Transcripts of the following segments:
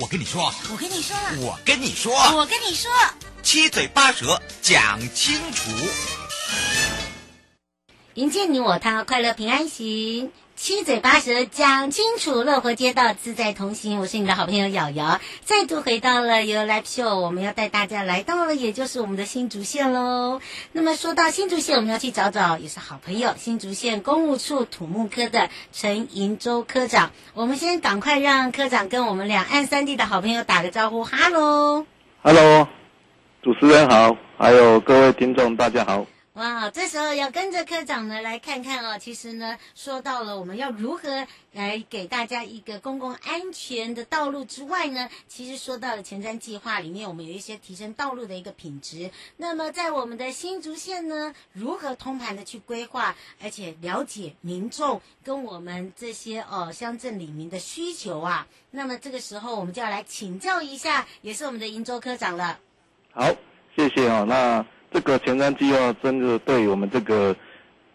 我跟你说，我跟你说，我跟你说，我跟你说，七嘴八舌讲清楚。迎接你我他，快乐平安行。七嘴八舌讲清楚，乐活街道自在同行。我是你的好朋友瑶瑶，再度回到了 You Live Show，我们要带大家来到了，也就是我们的新竹县喽。那么说到新竹县，我们要去找找也是好朋友，新竹县公务处土木科的陈银洲科长。我们先赶快让科长跟我们两岸三地的好朋友打个招呼，哈喽，哈喽，主持人好，还有各位听众大家好。哇，这时候要跟着科长呢来看看哦。其实呢，说到了我们要如何来给大家一个公共安全的道路之外呢，其实说到了前瞻计划里面，我们有一些提升道路的一个品质。那么在我们的新竹县呢，如何通盘的去规划，而且了解民众跟我们这些哦乡镇里面的需求啊？那么这个时候我们就要来请教一下，也是我们的银州科长了。好，谢谢哦。那。这个前瞻计划真的对我们这个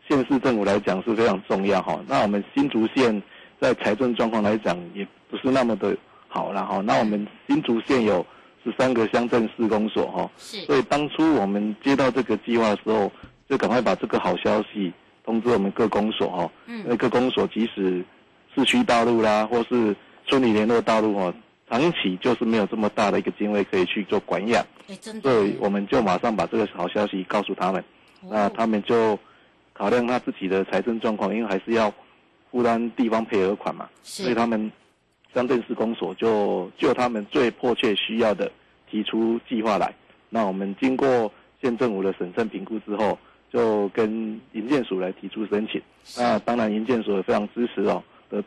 县市政府来讲是非常重要哈。那我们新竹县在财政状况来讲也不是那么的好了哈。那我们新竹县有十三个乡镇市公所哈，所以当初我们接到这个计划的时候，就赶快把这个好消息通知我们各公所哈。嗯。那各公所即使市区道路啦，或是村里联络道路哈。长期就是没有这么大的一个经费可以去做管养，所以我们就马上把这个好消息告诉他们，那他们就考量他自己的财政状况，因为还是要负担地方配额款嘛，所以他们乡镇市公所就就他们最迫切需要的提出计划来，那我们经过县政府的审慎评估之后，就跟营建署来提出申请，那当然营建署也非常支持哦，的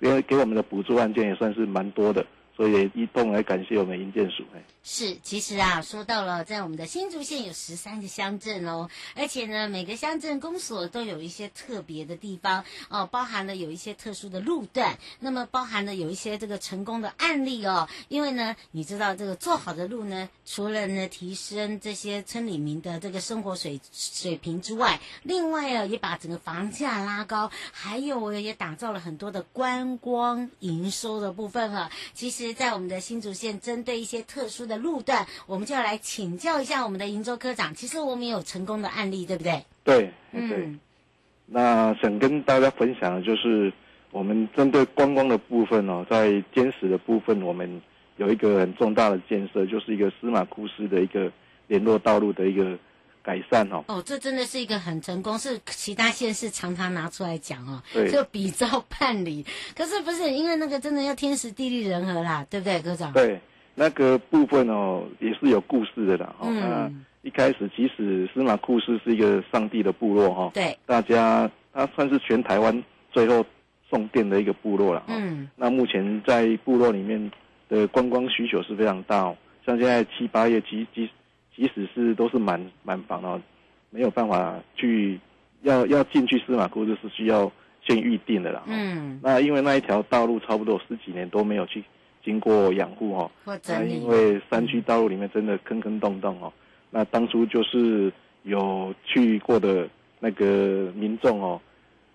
因为给我们的补助案件也算是蛮多的。所以一同来感谢我们营建署。是，其实啊，说到了，在我们的新竹县有十三个乡镇哦，而且呢，每个乡镇公所都有一些特别的地方哦，包含了有一些特殊的路段，那么包含了有一些这个成功的案例哦。因为呢，你知道这个做好的路呢，除了呢提升这些村里民的这个生活水水平之外，另外啊，也把整个房价拉高，还有也打造了很多的观光营收的部分啊。其实。在我们的新竹县，针对一些特殊的路段，我们就要来请教一下我们的银州科长。其实我们也有成功的案例，对不对？对，嗯。那想跟大家分享的就是，我们针对观光的部分哦，在坚实的部分，我们有一个很重大的建设，就是一个司马库斯的一个联络道路的一个。改善哦，哦，这真的是一个很成功，是其他县市常常拿出来讲哦，对，就比照办理。可是不是因为那个真的要天时地利人和啦，对不对，科长？对，那个部分哦也是有故事的啦。嗯，那一开始即使司马库斯是一个上帝的部落哈，对，大家他算是全台湾最后送电的一个部落了。嗯，那目前在部落里面的观光需求是非常大哦，像现在七八月即即。即使是都是满满房哦，没有办法去要要进去司马库就是需要先预定的啦。嗯，那因为那一条道路差不多十几年都没有去经过养护哦，那因为山区道路里面真的坑坑洞洞哦。那当初就是有去过的那个民众哦，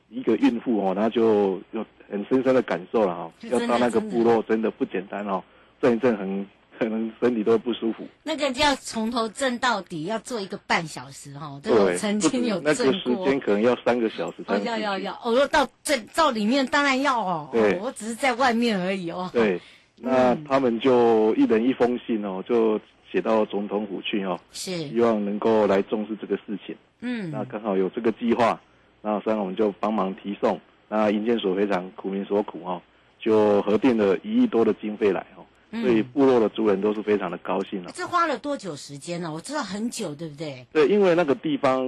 一个孕妇哦，那就有很深深的感受了哈，要到那个部落真的不简单哦，震一震很。可能身体都不舒服，那个就要从头震到底，要做一个半小时哈。对，我曾经有震过。那个时间可能要三个小时才。要要要，我说到这到里面当然要哦。对，我只是在外面而已哦。对，那他们就一人一封信哦，就写到总统府去哦，是希望能够来重视这个事情。嗯，那刚好有这个计划，那所以我们就帮忙提送。那银监所非常苦民所苦哦，就核定了一亿多的经费来哦。所以部落的族人都是非常的高兴了。这花了多久时间呢？我知道很久，对不对？对，因为那个地方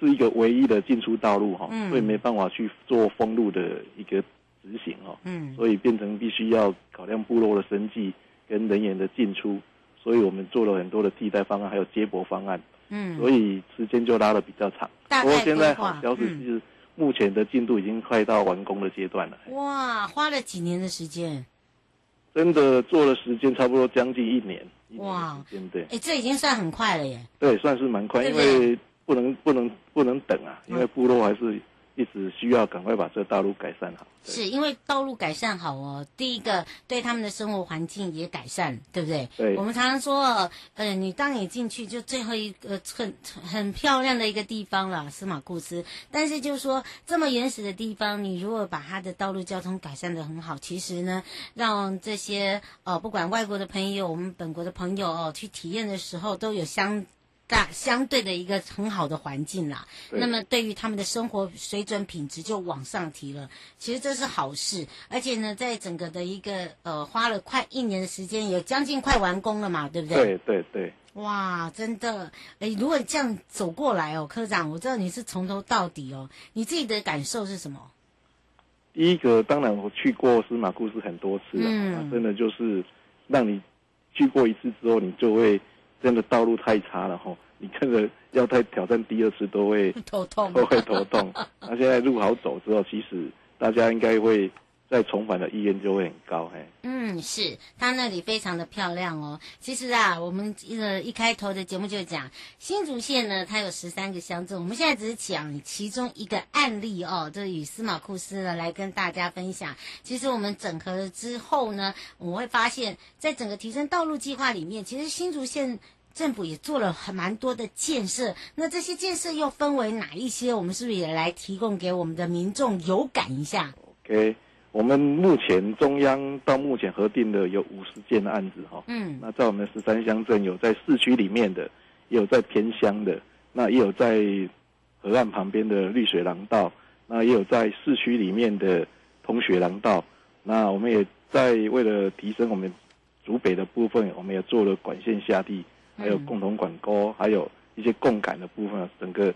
是一个唯一的进出道路哈，所以没办法去做封路的一个执行哈。嗯，所以变成必须要考量部落的生计跟人员的进出，所以我们做了很多的替代方案，还有接驳方案。嗯，所以时间就拉的比较长。不过现在好消息是，目前的进度已经快到完工的阶段了。哇，花了几年的时间？真的做了时间差不多将近一年。哇，对不对。哎，这已经算很快了耶。对，算是蛮快，因为不能不能不能等啊，因为部落还是。一直需要赶快把这道路改善好，是因为道路改善好哦。第一个对他们的生活环境也改善，对不对？对。我们常常说，呃，你当你进去就最后一个很很漂亮的一个地方了，司马库斯。但是就是说这么原始的地方，你如果把它的道路交通改善得很好，其实呢，让这些呃不管外国的朋友，我们本国的朋友哦去体验的时候，都有相。大相对的一个很好的环境啦，那么对于他们的生活水准品质就往上提了，其实这是好事，而且呢，在整个的一个呃花了快一年的时间，也将近快完工了嘛，对不对？对对对。哇，真的，哎，如果这样走过来哦，科长，我知道你是从头到底哦，你自己的感受是什么？第一个，当然我去过司马库斯很多次了，嗯，真的就是让你去过一次之后，你就会。真的道路太差了吼，你真的要再挑战第二次都会 头痛，都会头痛。那现在路好走之后，其实大家应该会再重返的意愿就会很高嘿。嗯，是，它那里非常的漂亮哦。其实啊，我们呃一开头的节目就讲新竹县呢，它有十三个乡镇，我们现在只是讲其中一个案例哦，这与司马库斯呢来跟大家分享。其实我们整合了之后呢，我们会发现，在整个提升道路计划里面，其实新竹县。政府也做了很蛮多的建设，那这些建设又分为哪一些？我们是不是也来提供给我们的民众有感一下？OK，我们目前中央到目前核定的有五十件的案子哈，嗯，那在我们十三乡镇有在市区里面的，也有在偏乡的，那也有在河岸旁边的绿水廊道，那也有在市区里面的通学廊道，那我们也在为了提升我们竹北的部分，我们也做了管线下地。还有共同管沟，还有一些共感的部分，整个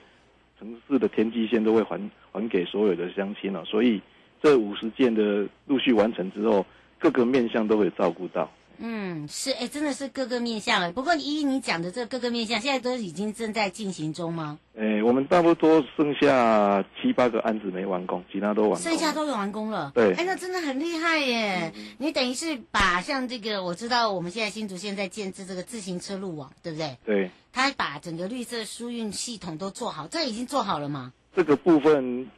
城市的天际线都会还还给所有的乡亲了。所以这五十件的陆续完成之后，各个面向都会照顾到。嗯，是，哎，真的是各个面向哎。不过依你讲的这各个面向，现在都已经正在进行中吗？哎，我们差不多剩下七八个案子没完工，其他都完工。剩下都有完工了。对，哎，那真的很厉害耶！嗯、你等于是把像这个，我知道我们现在新竹县在建制这个自行车路网，对不对？对。他把整个绿色疏运系统都做好，这已经做好了吗？这个部分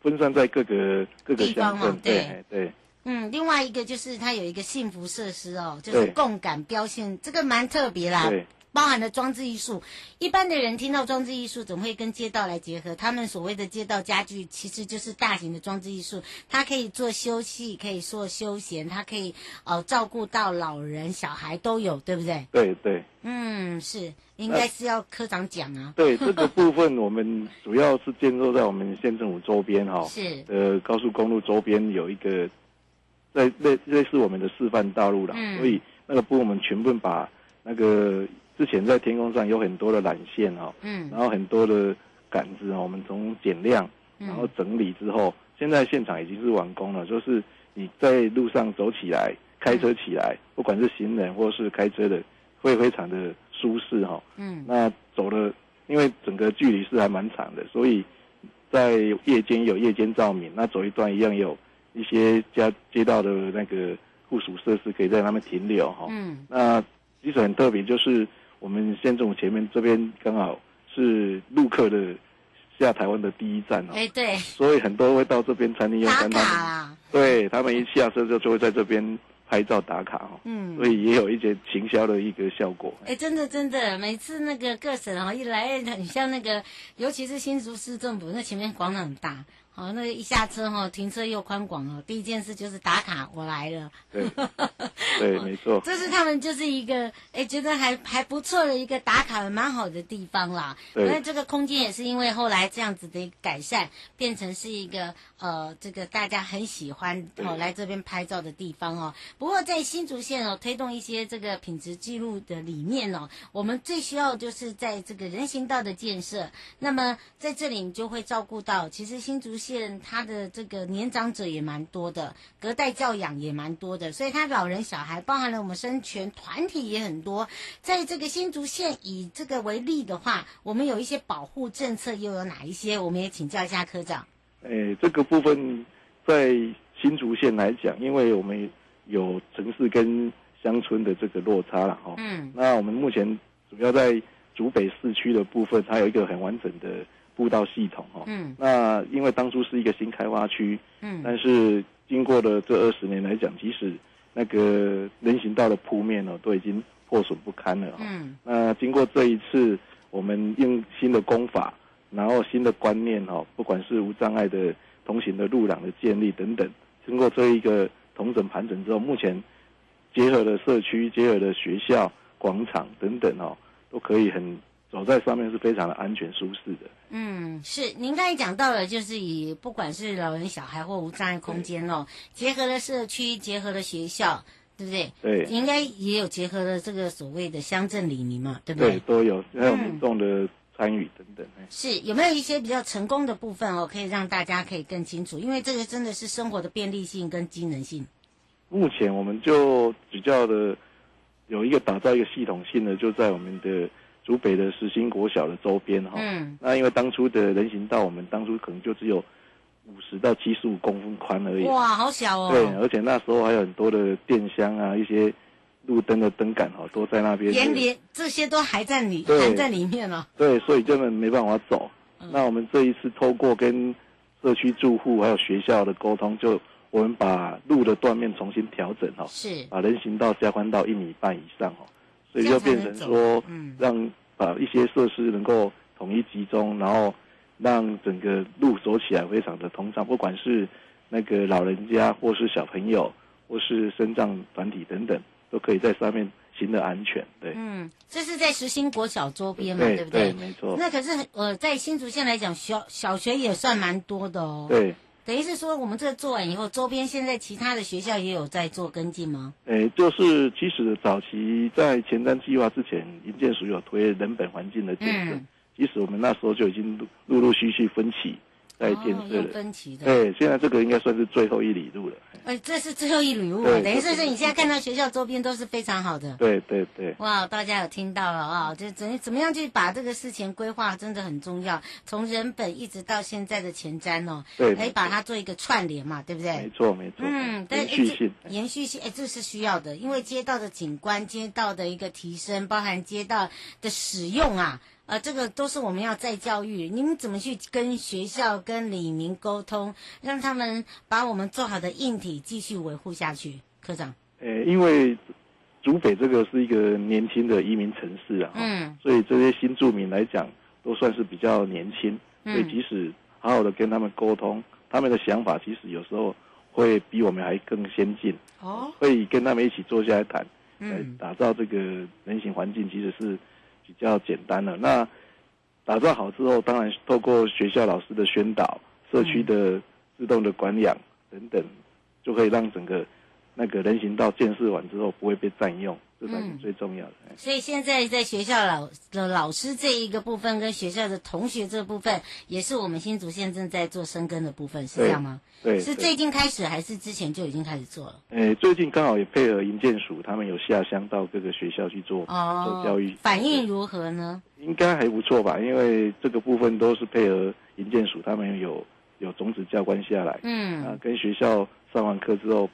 分散在各个各个乡镇，对对。对嗯，另外一个就是它有一个幸福设施哦，就是共感标线，这个蛮特别啦。对，包含了装置艺术。一般的人听到装置艺术，总会跟街道来结合。他们所谓的街道家具，其实就是大型的装置艺术。它可以做休息，可以做休闲，它可以呃照顾到老人、小孩都有，对不对？对对。嗯，是，应该是要科长讲啊。对，这个部分我们主要是建构在我们县政府周边哈、哦，是呃高速公路周边有一个。类类类似我们的示范道路了，嗯、所以那个部分我们全部把那个之前在天空上有很多的缆线哈，嗯，然后很多的杆子哈，我们从减量，然后整理之后，嗯、现在现场已经是完工了，就是你在路上走起来，开车起来，嗯、不管是行人或是开车的，会非常的舒适哈，嗯，那走了，因为整个距离是还蛮长的，所以在夜间有夜间照明，那走一段一样有。一些家街道的那个附属设施可以在那边停留哈，嗯，那其实很特别，就是我们县政府前面这边刚好是陆客的下台湾的第一站哦，哎对，所以很多会到这边餐厅用餐，打卡，对他们一下车就就会在这边拍照打卡哈，嗯，所以也有一些行销的一个效果。哎，真的真的，每次那个各省哦一来，很像那个，尤其是新竹市政府那前面广场很大。好，那个一下车哈，停车又宽广哦。第一件事就是打卡，我来了。对，对，没错。这是他们就是一个哎，觉得还还不错的一个打卡的蛮好的地方啦。对。那这个空间也是因为后来这样子的改善，变成是一个呃，这个大家很喜欢哦来这边拍照的地方哦。不过在新竹县哦，推动一些这个品质记录的理念哦，我们最需要就是在这个人行道的建设。那么在这里你就会照顾到，其实新竹。县他的这个年长者也蛮多的，隔代教养也蛮多的，所以他老人小孩包含了我们生权团体也很多。在这个新竹县以这个为例的话，我们有一些保护政策又有哪一些？我们也请教一下科长。诶，这个部分在新竹县来讲，因为我们有城市跟乡村的这个落差了哈。嗯。那我们目前主要在竹北市区的部分，它有一个很完整的。步道系统哦，嗯，那因为当初是一个新开发区，嗯，但是经过了这二十年来讲，即使那个人行道的铺面哦，都已经破损不堪了，嗯，那经过这一次，我们用新的工法，然后新的观念哦，不管是无障碍的通行的路廊的建立等等，经过这一个统整盘整之后，目前结合了社区、结合了学校、广场等等哦，都可以很。走在上面是非常的安全舒适的。嗯，是您刚才讲到了，就是以不管是老人、小孩或无障碍空间哦，结合了社区，结合了学校，对不对？对，应该也有结合了这个所谓的乡镇里民嘛，对不对？对，都有，还有民众的参与等等。嗯、是有没有一些比较成功的部分哦，可以让大家可以更清楚？因为这个真的是生活的便利性跟机能性。目前我们就比较的有一个打造一个系统性的，就在我们的。竹北的实心国小的周边哈，嗯，那因为当初的人行道，我们当初可能就只有五十到七十五公分宽而已。哇，好小哦。对，而且那时候还有很多的电箱啊，一些路灯的灯杆哈，都在那边。连连这些都还在里，对还在里面哦。对，所以根本没办法走。嗯、那我们这一次透过跟社区住户还有学校的沟通，就我们把路的断面重新调整哈，是把人行道加宽到一米半以上哦。所以就变成说，让把一些设施能够统一集中，然后让整个路走起来非常的通畅，不管是那个老人家，或是小朋友，或是身障团体等等，都可以在上面行得安全。对，嗯，这是在实心国小周边嘛，对，对不对？对，没错。那可是呃，在新竹县来讲，小小学也算蛮多的哦。对。等于是说，我们这个做完以后，周边现在其他的学校也有在做跟进吗？诶，就是其实早期在前瞻计划之前，营建署有推人本环境的建设，嗯、其实我们那时候就已经陆陆续续分期在建设了。哦、分歧的。对，现在这个应该算是最后一里路了。哎，这是最后一里路，等于是说你现在看到学校周边都是非常好的。对对对。哇，大家有听到了啊？就怎怎么样去把这个事情规划，真的很重要。从人本一直到现在的前瞻哦，对，可以把它做一个串联嘛，对不对？没错没错。嗯，延续性，延续性，哎，这是需要的，因为街道的景观、街道的一个提升，包含街道的使用啊。呃，这个都是我们要再教育，你们怎么去跟学校、跟李明沟通，让他们把我们做好的硬体继续维护下去？科长，呃，因为竹北这个是一个年轻的移民城市啊，嗯，所以这些新住民来讲都算是比较年轻，所以即使好好的跟他们沟通，他们的想法其实有时候会比我们还更先进哦，会跟他们一起坐下来谈，嗯，打造这个人行环境，其实是。比较简单了。那打造好之后，当然透过学校老师的宣导、社区的自动的管养等等，就可以让整个那个人行道建设完之后不会被占用。这才是最重要的。嗯，所以现在在学校老的老师这一个部分，跟学校的同学这部分，也是我们新竹县正在做深耕的部分，是这样吗？对，是最近开始，还是之前就已经开始做了？诶，最近刚好也配合营建署，他们有下乡到各个学校去做哦做教育，反应如何呢？应该还不错吧，因为这个部分都是配合营建署，他们有有种子教官下来，嗯，啊，跟学校上完课之后。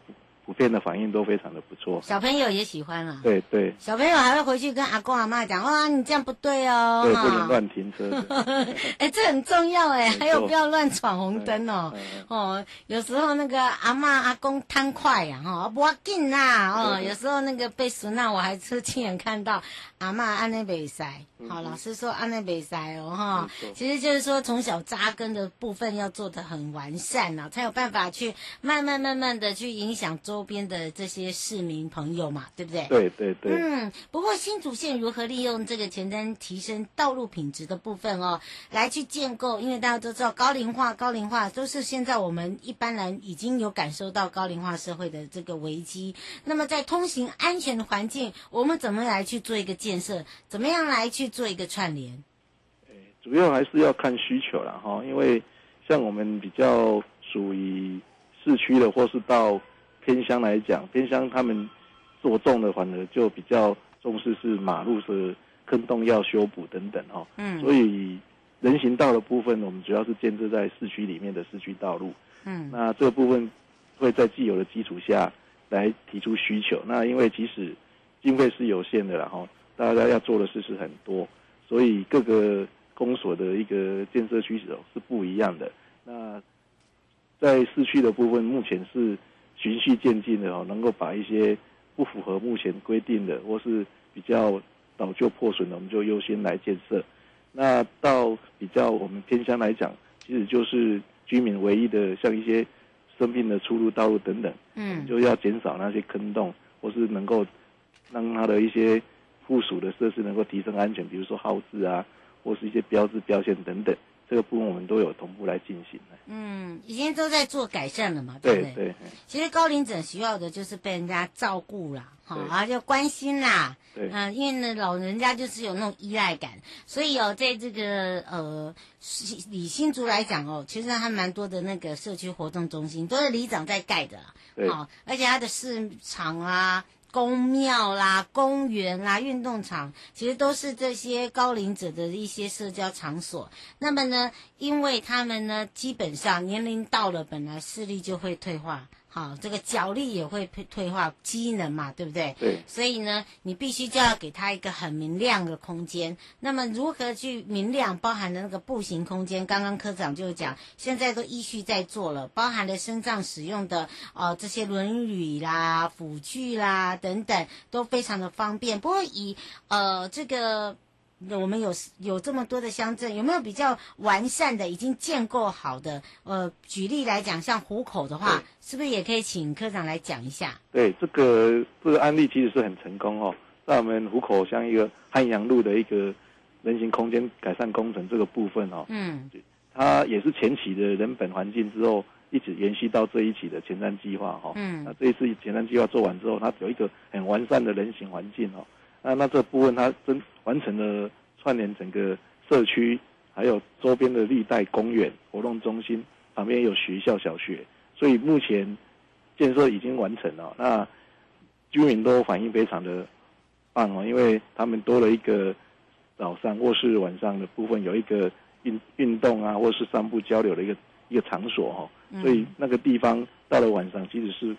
普遍的反应都非常的不错，小朋友也喜欢啊。对对，小朋友还会回去跟阿公阿妈讲，哇，你这样不对哦，对，不能乱停车。哎，这很重要哎，还有不要乱闯红灯哦。哦，有时候那个阿妈阿公贪快呀，哈，不要紧呐。哦，有时候那个被损那我还是亲眼看到阿妈按那北塞，好，老师说按那北塞哦，哈，其实就是说从小扎根的部分要做的很完善啊，才有办法去慢慢慢慢的去影响周。周边的这些市民朋友嘛，对不对？对对对。嗯，不过新竹县如何利用这个前瞻提升道路品质的部分哦，来去建构？因为大家都知道高龄化，高龄化都是现在我们一般人已经有感受到高龄化社会的这个危机。那么在通行安全的环境，我们怎么来去做一个建设？怎么样来去做一个串联？主要还是要看需求了哈，因为像我们比较属于市区的，或是到偏乡来讲，偏乡他们着重的反而就比较重视是马路是坑洞要修补等等哈。嗯，所以人行道的部分，我们主要是建设在市区里面的市区道路。嗯，那这个部分会在既有的基础下来提出需求。那因为即使经费是有限的，然后大家要做的事是很多，所以各个公所的一个建设需求是不一样的。那在市区的部分，目前是循序渐进的哦，能够把一些不符合目前规定的，或是比较老旧破损的，我们就优先来建设。那到比较我们偏乡来讲，其实就是居民唯一的，像一些生病的出入道路等等，嗯，就要减少那些坑洞，或是能够让它的一些附属的设施能够提升安全，比如说号志啊，或是一些标志标线等等。这个部分我们都有同步来进行的。嗯，已经都在做改善了嘛，对不对？对。对其实高龄者需要的就是被人家照顾啦，哈对，啊，就关心啦。对。嗯、呃，因为呢，老人家就是有那种依赖感，所以哦，在这个呃，李新竹来讲哦，其实还蛮多的那个社区活动中心都是里长在盖的，对。好，而且它的市场啊。宫庙啦、公园啦、运动场，其实都是这些高龄者的一些社交场所。那么呢，因为他们呢，基本上年龄到了，本来视力就会退化。好，这个脚力也会退退化，机能嘛，对不对？对。所以呢，你必须就要给他一个很明亮的空间。那么如何去明亮？包含的那个步行空间，刚刚科长就讲，现在都依序在做了，包含了身上使用的呃这些轮椅啦、辅具啦等等，都非常的方便。不过以呃这个。我们有有这么多的乡镇，有没有比较完善的、已经建构好的？呃，举例来讲，像湖口的话，是不是也可以请科长来讲一下？对，这个这个案例其实是很成功哦。在我们湖口像一个汉阳路的一个人行空间改善工程这个部分哦，嗯，它也是前期的人本环境之后，一直延续到这一期的前瞻计划哈。嗯，那这一次前瞻计划做完之后，它有一个很完善的人行环境哦。那那这部分它真完成了串联整个社区，还有周边的历代公园、活动中心，旁边有学校、小学，所以目前建设已经完成了。那居民都反应非常的棒哦，因为他们多了一个早上或是晚上的部分有一个运运动啊，或是散步交流的一个一个场所哈，所以那个地方到了晚上其实是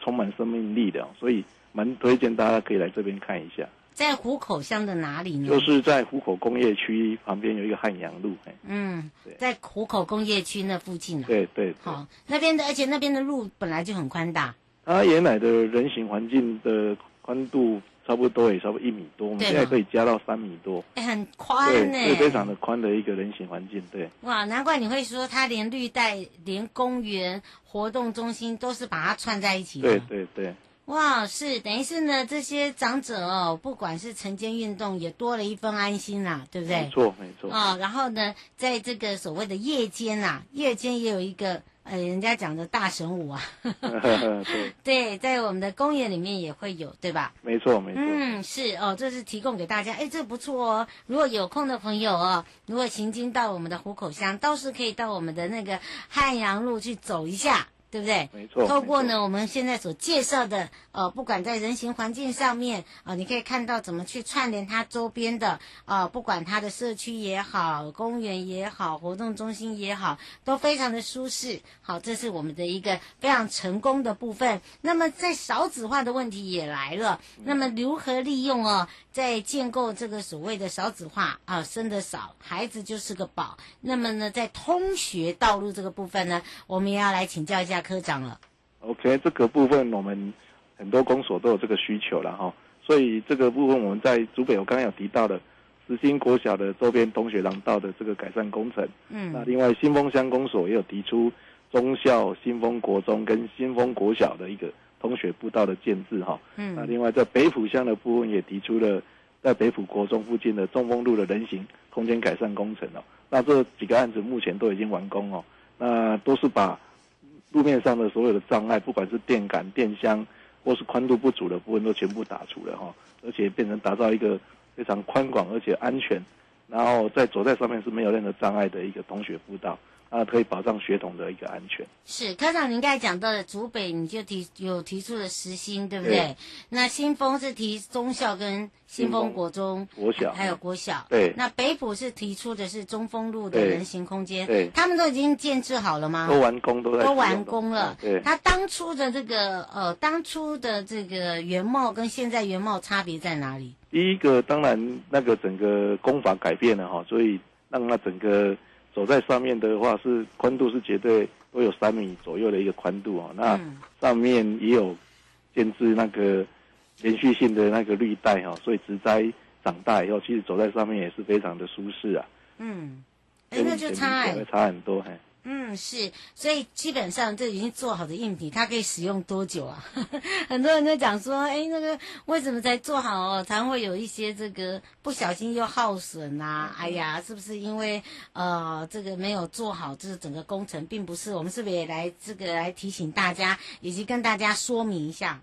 充满生命力的，所以。蛮推荐大家可以来这边看一下，在湖口乡的哪里呢？就是在湖口工业区旁边有一个汉阳路。嗯，对在湖口工业区那附近。对对，对。好，那边的，而且那边的路本来就很宽大。它原来的人行环境的宽度差不多也差不多一米多，我们现在可以加到三米多。哎，很宽呢，对非常的宽的一个人行环境。对。哇，难怪你会说它连绿带、连公园、活动中心都是把它串在一起的。对对对。哇，是等于是呢，这些长者哦，不管是晨间运动，也多了一份安心啦，对不对？没错，没错。哦，然后呢，在这个所谓的夜间呐，夜间也有一个呃，人家讲的大神舞啊。对。对，在我们的公园里面也会有，对吧？没错，没错。嗯，是哦，这是提供给大家，哎，这不错哦。如果有空的朋友哦，如果行经到我们的湖口乡，倒是可以到我们的那个汉阳路去走一下。对不对？没错。透过呢，我们现在所介绍的，呃，不管在人行环境上面，啊、呃，你可以看到怎么去串联它周边的，啊、呃，不管它的社区也好，公园也好，活动中心也好，都非常的舒适。好，这是我们的一个非常成功的部分。那么在少子化的问题也来了，那么如何利用哦，在建构这个所谓的少子化啊，生的少，孩子就是个宝。那么呢，在通学道路这个部分呢，我们也要来请教一下。科长了，OK，这个部分我们很多公所都有这个需求了哈，所以这个部分我们在竹北，我刚刚有提到的实心国小的周边通学廊道的这个改善工程，嗯，那另外新丰乡公所也有提出中校新丰国中跟新丰国小的一个通学步道的建制哈，嗯，那另外在北埔乡的部分也提出了在北埔国中附近的中丰路的人行空间改善工程哦，那这几个案子目前都已经完工哦，那都是把。路面上的所有的障碍，不管是电杆、电箱，或是宽度不足的部分，都全部打除了哈，而且变成打造一个非常宽广而且安全，然后在走在上面是没有任何障碍的一个通学步道。啊，可以保障血统的一个安全。是科长，您刚才讲到的竹北，你就提有提出了实心，对不对？对那新丰是提中校跟新丰国中、国小，还有国小。对。那北埔是提出的是中丰路的人行空间，对，他们都已经建制好了吗？都完工，都在都完工了。对。他当初的这个呃，当初的这个原貌跟现在原貌差别在哪里？第一个，当然那个整个工法改变了哈，所以让那整个。走在上面的话，是宽度是绝对都有三米左右的一个宽度啊。那上面也有建置那个连续性的那个绿带哈，所以植栽长大以后，其实走在上面也是非常的舒适啊。嗯，哎，那就差欸，差很多嘿。嗯，是，所以基本上这已经做好的硬体，它可以使用多久啊？很多人在讲说，哎，那个为什么才做好哦，才会有一些这个不小心又耗损啊？哎呀，是不是因为呃这个没有做好，这、就是整个工程，并不是。我们是不是也来这个来提醒大家，以及跟大家说明一下？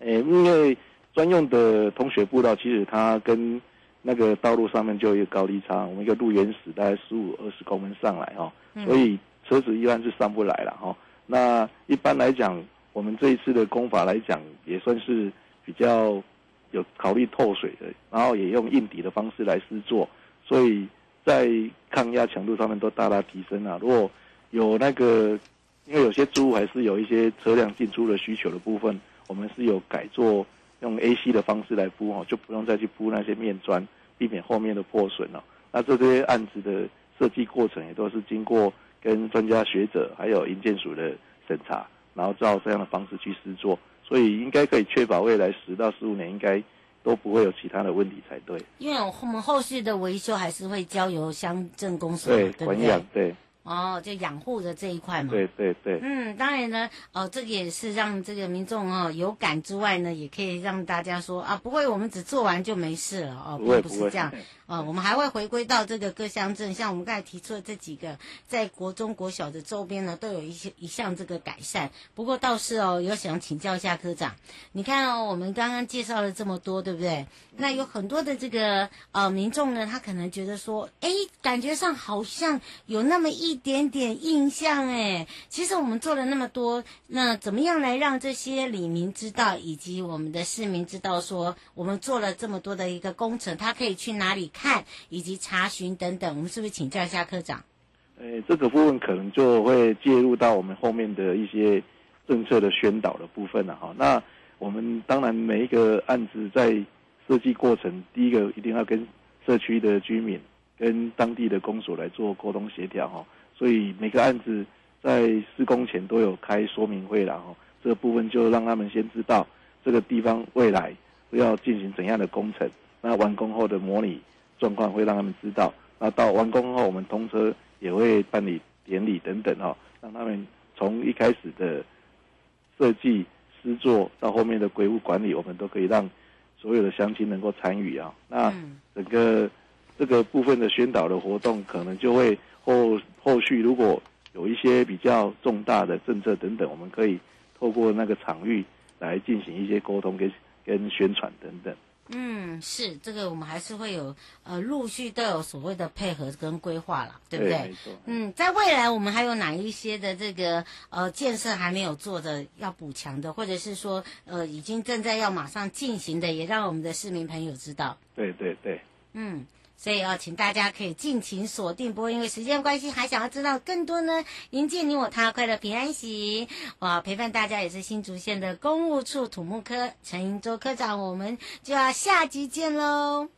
哎，因为专用的通学步道，其实它跟那个道路上面就有一个高低差，我们一个路缘石大概十五二十公分上来哦，所以。车子一般是上不来了哈。那一般来讲，我们这一次的工法来讲，也算是比较有考虑透水的，然后也用硬底的方式来施作，所以在抗压强度上面都大大提升了。如果有那个，因为有些猪还是有一些车辆进出的需求的部分，我们是有改做用 AC 的方式来铺哈，就不用再去铺那些面砖，避免后面的破损了。那这些案子的设计过程也都是经过。跟专家学者还有营建署的审查，然后照这样的方式去施作，所以应该可以确保未来十到十五年应该都不会有其他的问题才对。因为我们后续的维修还是会交由乡镇公司对管养对。哦，就养护的这一块嘛。对对对。嗯，当然呢，哦，这个也是让这个民众哦有感之外呢，也可以让大家说啊，不会，我们只做完就没事了哦，并不是这样。哦，我们还会回归到这个各乡镇，像我们刚才提出的这几个，在国中、国小的周边呢，都有一些一项这个改善。不过倒是哦，有想请教一下科长，你看哦，我们刚刚介绍了这么多，对不对？那有很多的这个呃民众呢，他可能觉得说，哎，感觉上好像有那么一一点点印象哎。其实我们做了那么多，那怎么样来让这些李民知道，以及我们的市民知道说，我们做了这么多的一个工程，他可以去哪里？看以及查询等等，我们是不是请教一下科长？诶，这个部分可能就会介入到我们后面的一些政策的宣导的部分了哈。那我们当然每一个案子在设计过程，第一个一定要跟社区的居民、跟当地的公所来做沟通协调哈。所以每个案子在施工前都有开说明会了哈。这个部分就让他们先知道这个地方未来要进行怎样的工程，那完工后的模拟。状况会让他们知道，那到完工后，我们通车也会办理典礼等等哈，让他们从一开始的设计、施作到后面的维护管理，我们都可以让所有的乡亲能够参与啊。那整个这个部分的宣导的活动，可能就会后后续如果有一些比较重大的政策等等，我们可以透过那个场域来进行一些沟通跟跟宣传等等。嗯，是这个，我们还是会有呃，陆续都有所谓的配合跟规划了，对不对？嗯，在未来我们还有哪一些的这个呃建设还没有做的要补强的，或者是说呃已经正在要马上进行的，也让我们的市民朋友知道。对对对。嗯。所以哦请大家可以尽情锁定，不过因为时间关系，还想要知道更多呢。迎接你我他，快乐平安喜。哇，陪伴大家也是新竹县的公务处土木科陈英州科长，我们就要下集见喽。